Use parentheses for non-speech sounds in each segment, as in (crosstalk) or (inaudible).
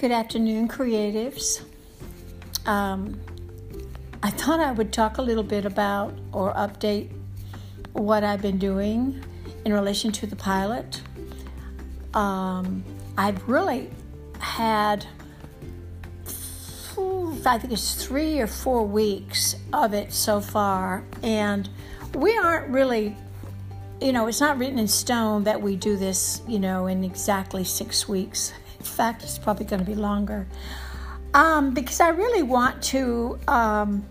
Good afternoon, creatives. Um, I thought I would talk a little bit about or update what I've been doing in relation to the pilot. Um, I've really had, I think it's three or four weeks of it so far, and we aren't really, you know, it's not written in stone that we do this, you know, in exactly six weeks. In fact, it's probably going to be longer. Um, because I really want to um,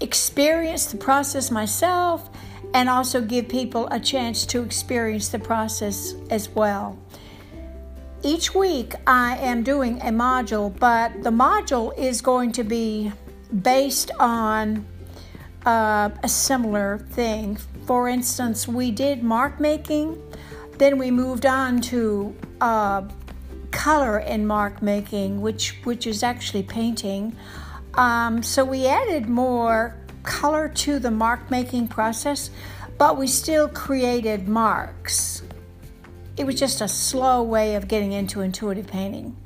experience the process myself and also give people a chance to experience the process as well. Each week I am doing a module, but the module is going to be based on uh, a similar thing. For instance, we did mark making, then we moved on to uh, color in mark making, which which is actually painting. Um, so we added more color to the mark making process, but we still created marks. It was just a slow way of getting into intuitive painting.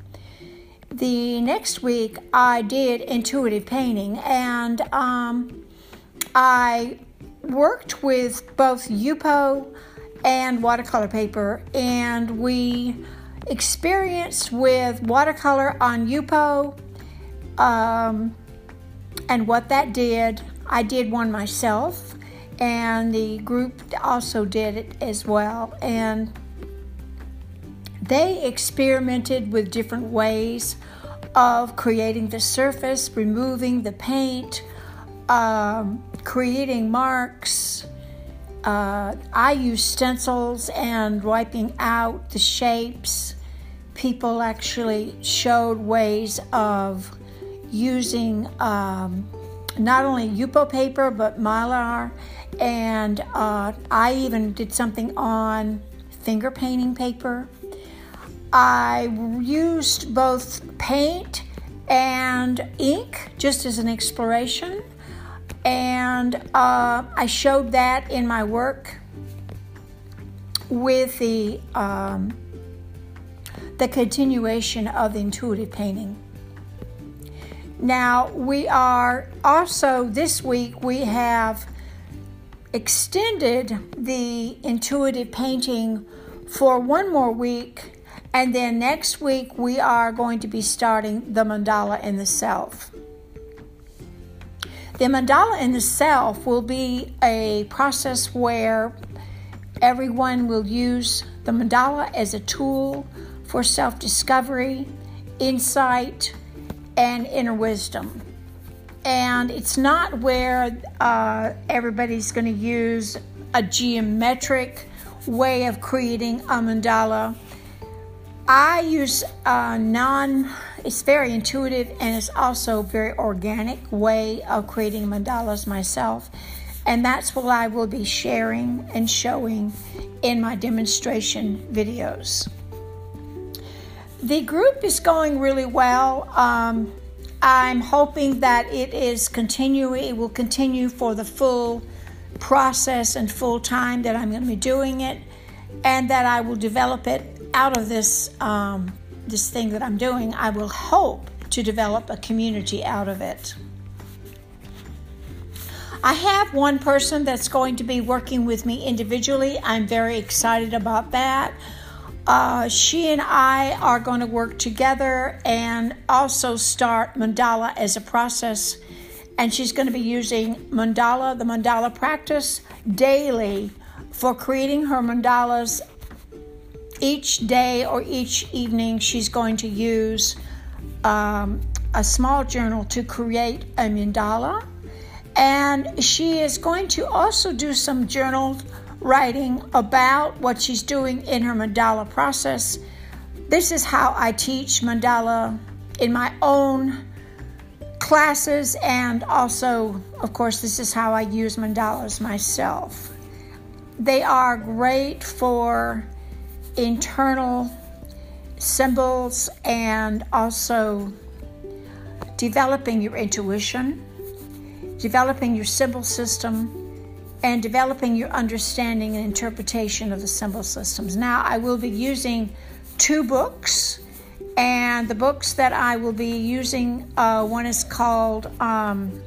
The next week, I did intuitive painting, and um, I worked with both Yupo and watercolor paper, and we experience with watercolor on Yupo um, and what that did. I did one myself, and the group also did it as well. And they experimented with different ways of creating the surface, removing the paint, um, creating marks, uh, I use stencils and wiping out the shapes. People actually showed ways of using um, not only Yupo paper but Mylar, and uh, I even did something on finger painting paper. I used both paint and ink just as an exploration and uh, I showed that in my work with the um, the continuation of the intuitive painting. Now we are also this week we have extended the intuitive painting for one more week, and then next week we are going to be starting the mandala in the self. The mandala in the self will be a process where everyone will use the mandala as a tool for self discovery, insight, and inner wisdom. And it's not where uh, everybody's going to use a geometric way of creating a mandala. I use a non it's very intuitive and it's also very organic way of creating mandalas myself. And that's what I will be sharing and showing in my demonstration videos. The group is going really well. Um, I'm hoping that it is continuing, it will continue for the full process and full time that I'm going to be doing it, and that I will develop it out of this um, this thing that I'm doing, I will hope to develop a community out of it. I have one person that's going to be working with me individually. I'm very excited about that. Uh, she and I are going to work together and also start mandala as a process. And she's going to be using mandala, the mandala practice, daily for creating her mandalas each day or each evening, she's going to use um, a small journal to create a mandala. And she is going to also do some journal writing about what she's doing in her mandala process. This is how I teach mandala in my own classes, and also, of course, this is how I use mandalas myself. They are great for internal symbols and also developing your intuition, developing your symbol system, and developing your understanding and interpretation of the symbol systems. Now, I will be using two books, And the books that I will be using uh, one is called um,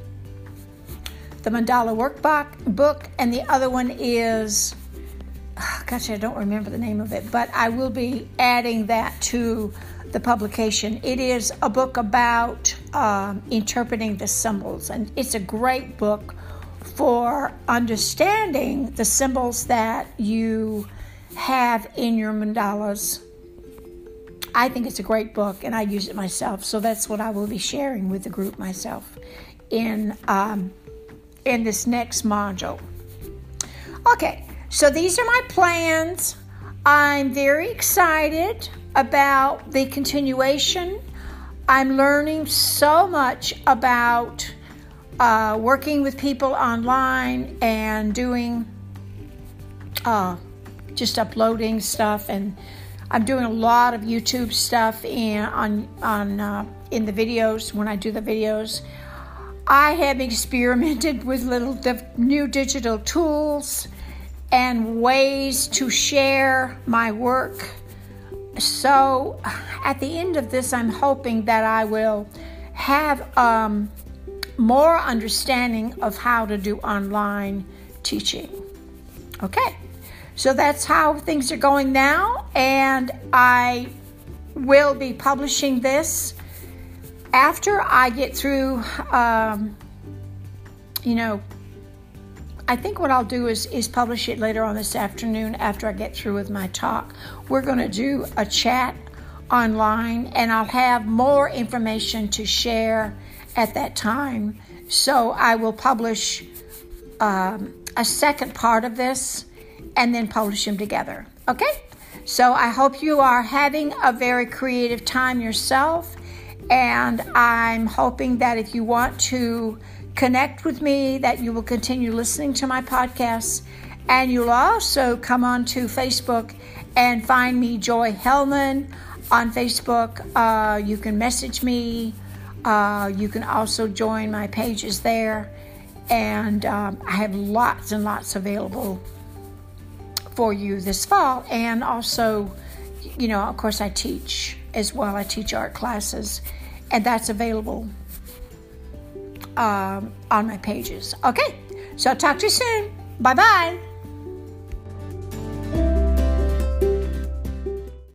The Mandala Workbook, book, and the other one is, oh, gosh, I don't remember the name of it, but I will be adding that to the publication. It is a book about um, interpreting the symbols, and it's a great book for understanding the symbols that you have in your mandalas. I think it's a great book, and I use it myself. So that's what I will be sharing with the group myself in um, in this next module. Okay, so these are my plans. I'm very excited about the continuation. I'm learning so much about uh, working with people online and doing uh, just uploading stuff and I'm doing a lot of YouTube stuff in on on uh, in the videos when I do the videos. I have experimented (laughs) with little new digital tools and ways to share my work. So, at the end of this, I'm hoping that I will have um, more understanding of how to do online teaching. Okay, so that's how things are going now, and I will be publishing this after I get through, um, you know, I think what I'll do is, is publish it later on this afternoon after I get through with my talk. We're going to do a chat online, and I'll have more information to share at that time. So I will publish um, a second part of this and then publish them together. Okay? So I hope you are having a very creative time yourself. And I'm hoping that if you want to connect with me, that you will continue listening to my podcasts. And you'll also come on to Facebook and find me, Joy Hellman, on Facebook. Uh, you can message me. Uh, you can also join my pages there. And um, I have lots and lots available for you this fall. And also, you know, of course, I teach as well. I teach art classes, and that's available um, on my pages. Okay, so I'll talk to you soon. Bye bye.